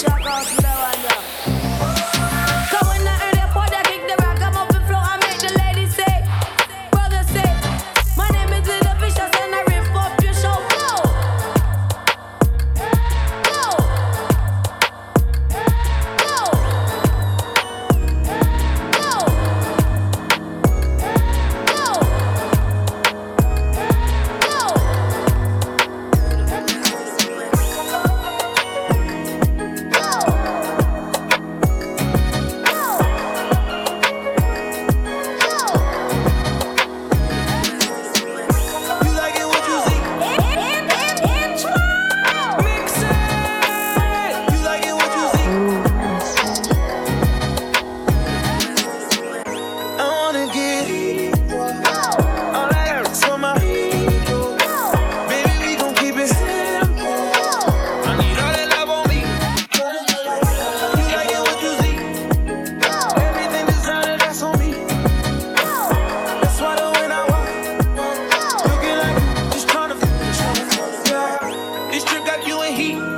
Check out up. heat.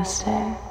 Master.